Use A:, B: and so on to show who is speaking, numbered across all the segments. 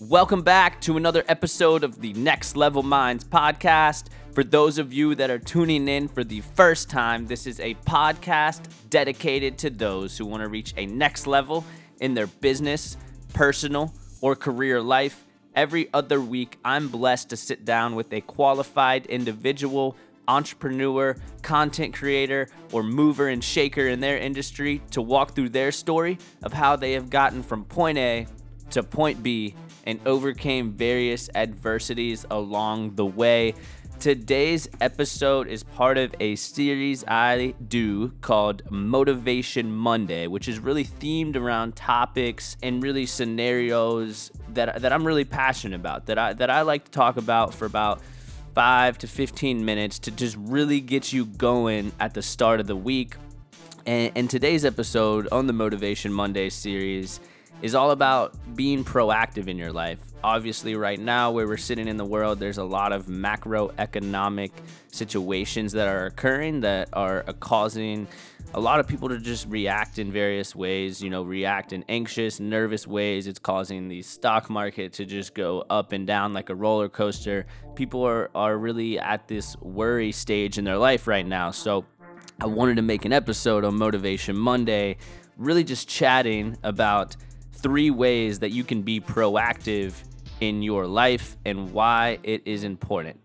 A: Welcome back to another episode of the Next Level Minds podcast. For those of you that are tuning in for the first time, this is a podcast dedicated to those who want to reach a next level in their business, personal, or career life. Every other week, I'm blessed to sit down with a qualified individual, entrepreneur, content creator, or mover and shaker in their industry to walk through their story of how they have gotten from point A to point B and overcame various adversities along the way. Today's episode is part of a series I do called Motivation Monday, which is really themed around topics and really scenarios that, that I'm really passionate about, that I, that I like to talk about for about five to 15 minutes to just really get you going at the start of the week. And, and today's episode on the Motivation Monday series is all about being proactive in your life. Obviously, right now, where we're sitting in the world, there's a lot of macroeconomic situations that are occurring that are uh, causing a lot of people to just react in various ways, you know, react in anxious, nervous ways. It's causing the stock market to just go up and down like a roller coaster. People are, are really at this worry stage in their life right now. So, I wanted to make an episode on Motivation Monday, really just chatting about three ways that you can be proactive in your life and why it is important.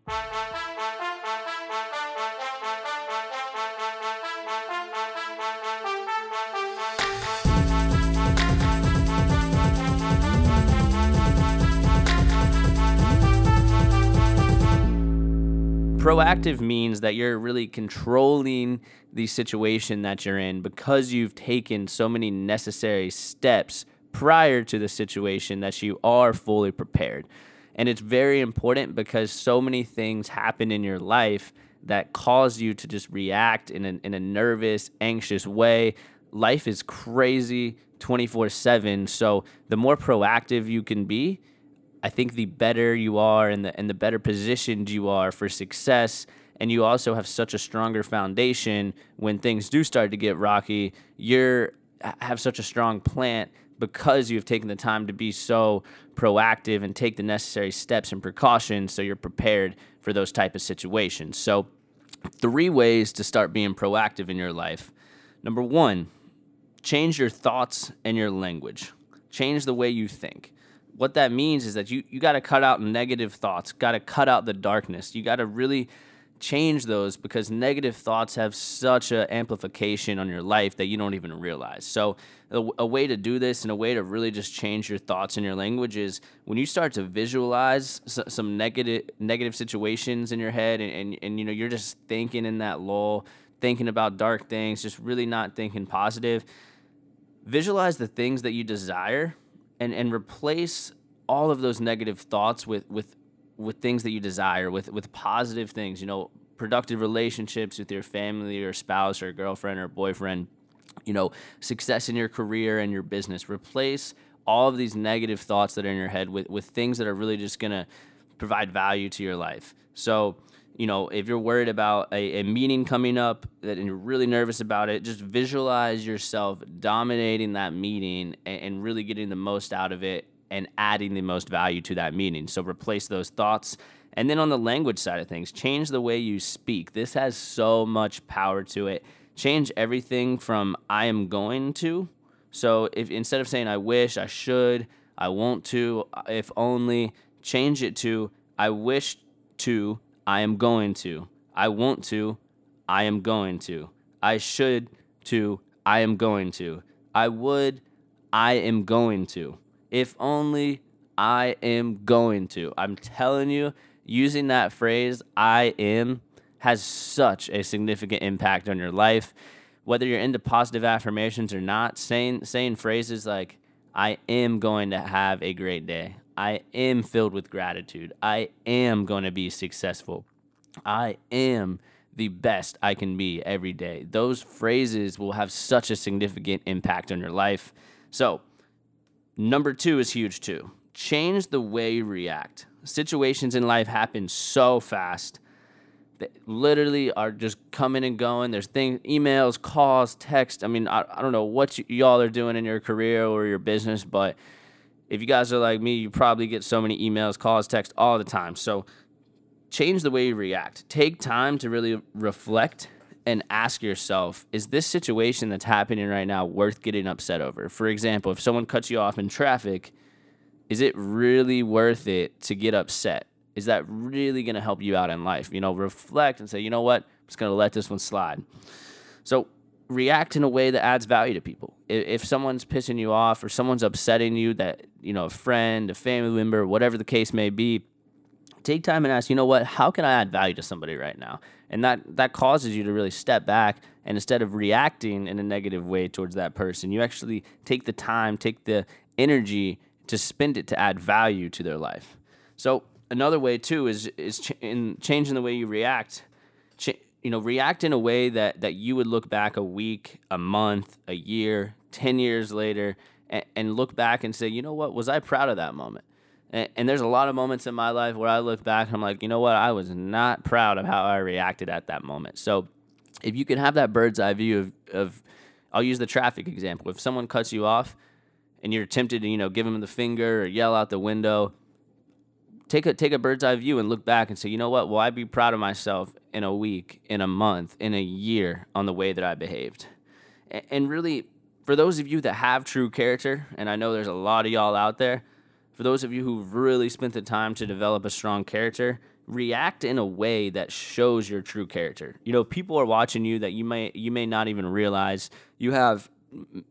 A: proactive means that you're really controlling the situation that you're in because you've taken so many necessary steps prior to the situation that you are fully prepared. And it's very important because so many things happen in your life that cause you to just react in a, in a nervous, anxious way. Life is crazy 24 7. So the more proactive you can be, I think the better you are and the, and the better positioned you are for success. And you also have such a stronger foundation when things do start to get rocky. You're have such a strong plant because you've taken the time to be so proactive and take the necessary steps and precautions so you're prepared for those type of situations. So, three ways to start being proactive in your life. Number 1, change your thoughts and your language. Change the way you think. What that means is that you you got to cut out negative thoughts, got to cut out the darkness. You got to really change those because negative thoughts have such an amplification on your life that you don't even realize. So, a, a, way to do this and a way to really just change your thoughts and your language is when you start to visualize some negative negative situations in your head and, and, and you know you're just thinking in that lull, thinking about dark things, just really not thinking positive. Visualize the things that you desire and and replace all of those negative thoughts with with with things that you desire, with with positive things, you know, productive relationships with your family or spouse or girlfriend or boyfriend, you know, success in your career and your business. Replace all of these negative thoughts that are in your head with with things that are really just gonna provide value to your life. So, you know, if you're worried about a, a meeting coming up that and you're really nervous about it, just visualize yourself dominating that meeting and, and really getting the most out of it and adding the most value to that meaning. So replace those thoughts. And then on the language side of things, change the way you speak. This has so much power to it. Change everything from I am going to. So if instead of saying I wish, I should, I want to, if only, change it to I wish to, I am going to. I want to, I am going to. I should to, I am going to. I would, I am going to. If only I am going to. I'm telling you, using that phrase, I am, has such a significant impact on your life. Whether you're into positive affirmations or not, saying saying phrases like I am going to have a great day. I am filled with gratitude. I am going to be successful. I am the best I can be every day. Those phrases will have such a significant impact on your life. So, Number two is huge too. Change the way you react. Situations in life happen so fast that literally are just coming and going. There's things, emails, calls, text. I mean, I, I don't know what y- y'all are doing in your career or your business, but if you guys are like me, you probably get so many emails, calls, text all the time. So change the way you react. Take time to really reflect and ask yourself is this situation that's happening right now worth getting upset over? For example, if someone cuts you off in traffic, is it really worth it to get upset? is that really going to help you out in life? You know, reflect and say, you know what, I'm just going to let this one slide. So react in a way that adds value to people. If, someone's pissing you off or someone's upsetting you, that, you know, a friend, a family member, whatever the case may be, take time and ask, you know what, how can I add value to somebody right now? And that, that causes you to really step back and instead of reacting in a negative way towards that person, you actually take the time, take the energy to spend it to add value to their life. So another way too is is ch- in changing the way you react. Ch- you know, react in a way that that you would look back a week, a month, a year, ten years later, and, and look back and say, you know what, was I proud of that moment? And, and there's a lot of moments in my life where I look back and I'm like, you know what, I was not proud of how I reacted at that moment. So, if you can have that bird's eye view of, of I'll use the traffic example. If someone cuts you off and you're tempted to, you know, give them the finger or yell out the window, take a take a bird's eye view and look back and say, you know what? Will I be proud of myself in a week, in a month, in a year on the way that I behaved? And really, for those of you that have true character, and I know there's a lot of y'all out there, for those of you who've really spent the time to develop a strong character, react in a way that shows your true character. You know, people are watching you that you may you may not even realize you have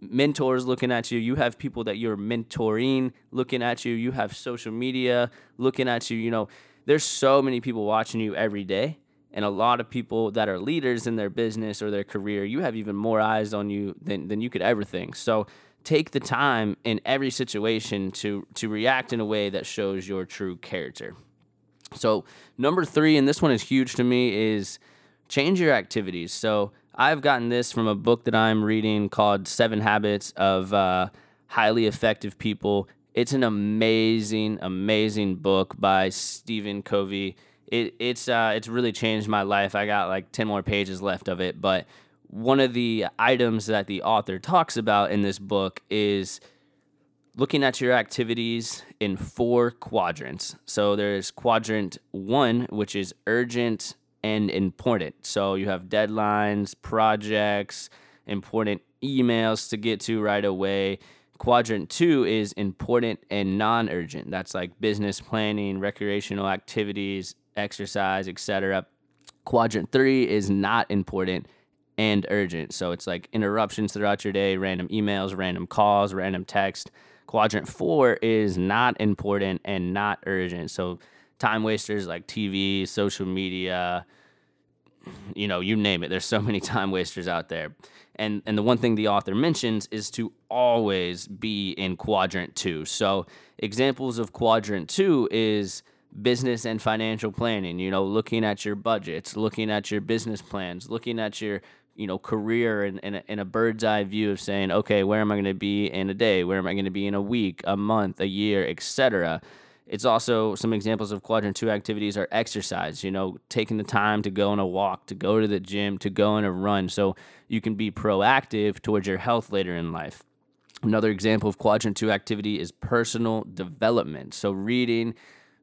A: mentors looking at you. You have people that you're mentoring looking at you. You have social media looking at you. You know, there's so many people watching you every day. And a lot of people that are leaders in their business or their career, you have even more eyes on you than, than you could ever think. So take the time in every situation to, to react in a way that shows your true character. So, number three, and this one is huge to me, is change your activities. So, I've gotten this from a book that I'm reading called Seven Habits of uh, Highly Effective People. It's an amazing, amazing book by Stephen Covey. It, it's uh, it's really changed my life. I got like ten more pages left of it, but one of the items that the author talks about in this book is looking at your activities in four quadrants. So there's quadrant one, which is urgent, and important. So you have deadlines, projects, important emails to get to right away. Quadrant two is important and non urgent. That's like business planning, recreational activities, exercise, etc. Quadrant three is not important and urgent. So it's like interruptions throughout your day, random emails, random calls, random text. Quadrant four is not important and not urgent. So time wasters like TV, social media, you know, you name it. There's so many time wasters out there. And and the one thing the author mentions is to always be in quadrant 2. So, examples of quadrant 2 is business and financial planning, you know, looking at your budgets, looking at your business plans, looking at your you know career in, in, a, in a bird's eye view of saying okay where am i going to be in a day where am i going to be in a week a month a year etc it's also some examples of quadrant two activities are exercise, you know, taking the time to go on a walk, to go to the gym, to go on a run so you can be proactive towards your health later in life. Another example of quadrant two activity is personal development. So, reading,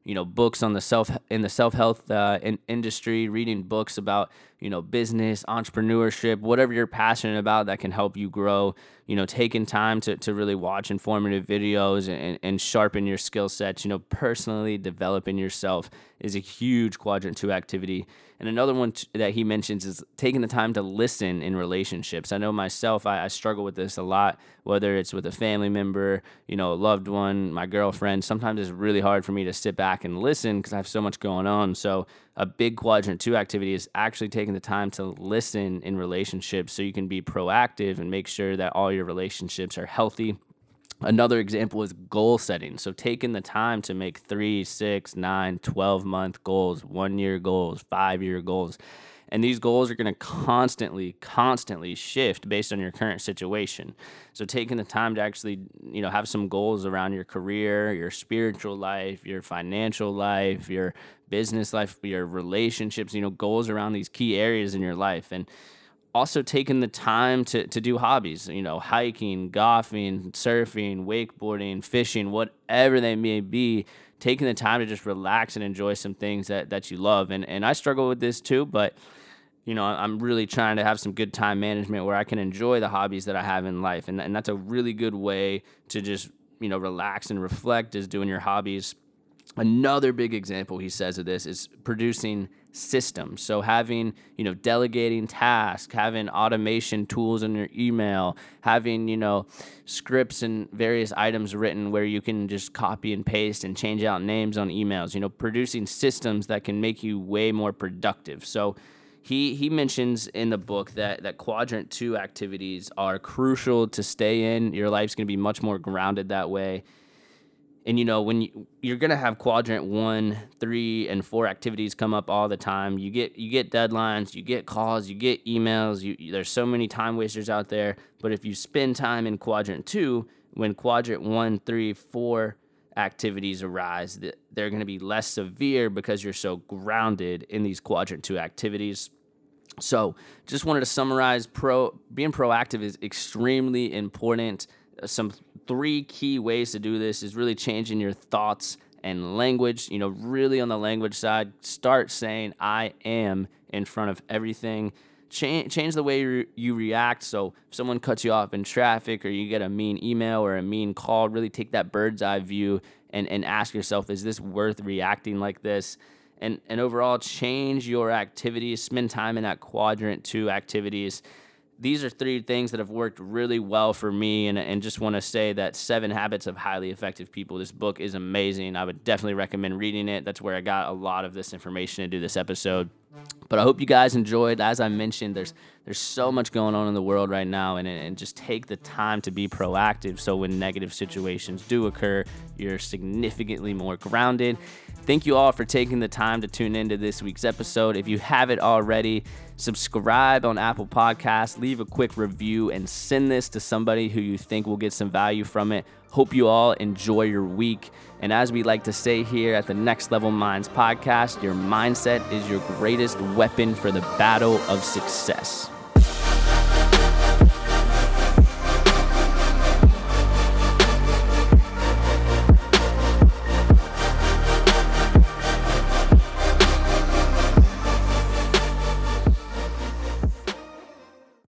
A: you know books on the self in the self health uh, in industry, reading books about you know business, entrepreneurship, whatever you're passionate about that can help you grow. You know, taking time to, to really watch informative videos and, and sharpen your skill sets. You know, personally developing yourself is a huge quadrant two activity. And another one t- that he mentions is taking the time to listen in relationships. I know myself, I, I, struggle with this a lot, whether it's with a family member, you know, a loved one, my girlfriend. Sometimes it's really hard for me to sit back and listen because I have so much going on. So, a big quadrant two activity is actually taking the time to listen in relationships so you can be proactive and make sure that all your relationships are healthy Another example is goal setting. So, taking the time to make three, six, nine, 12 month goals, one year goals, five year goals, And these goals are going to constantly, constantly shift based on your current situation. So taking the time to actually, you know, have some goals around your career, your spiritual life, your financial life, your business life, your relationships, you know, goals around these key areas in your life. And also taking the time to, to do hobbies, you know, hiking, golfing, surfing, wakeboarding, fishing, whatever they may be, taking the time to just relax and enjoy some things that, that you love. And, and I struggle with this too, but you know, I'm really trying to have some good time management where I can enjoy the hobbies that I have in life. And, and that's a really good way to just, you know, relax and reflect is doing your hobbies. Another big example he says of this is producing systems. So having, you know, delegating tasks, having automation tools in your email, having, you know, scripts and various items written where you can just copy and paste and change out names on emails, you know, producing systems that can make you way more productive. So he he mentions in the book that that quadrant 2 activities are crucial to stay in. Your life's going to be much more grounded that way. And you know when you, you're going to have quadrant 1 3 and 4 activities come up all the time. You get you get deadlines you get calls you get emails you, there's so many time wasters out there. But if you spend time in quadrant 2 when quadrant 1 3 4 activities arise they're going to be less severe because you're so grounded in these quadrant 2 activities so, just wanted to summarize pro being proactive is extremely important. Uh, some three key ways to do this is really changing your thoughts and language. You know, really on the language side, start saying I am in front of everything. Change, change the way you, you react. So if someone cuts you off in traffic or you get a mean email or a mean call, really take that bird's eye view and, and ask yourself, is this worth reacting like this? And, and overall change your activities, spend time in that quadrant two activities. These are three things that have worked really well for me, and, and just want to say that Seven Habits of Highly Effective People. This book is amazing. I would definitely recommend reading it. That's where I got a lot of this information to do this episode. But I hope you guys enjoyed. As I mentioned, there's there's so much going on in the world right now, and, and just take the time to be proactive. So when negative situations do occur, you're significantly more grounded. Thank you all for taking the time to tune into this week's episode. If you haven't already, subscribe on Apple Podcasts, leave a quick review, and send this to somebody who you think will get some value from it. Hope you all enjoy your week. And as we like to say here at the Next Level Minds podcast, your mindset is your greatest weapon for the battle of success.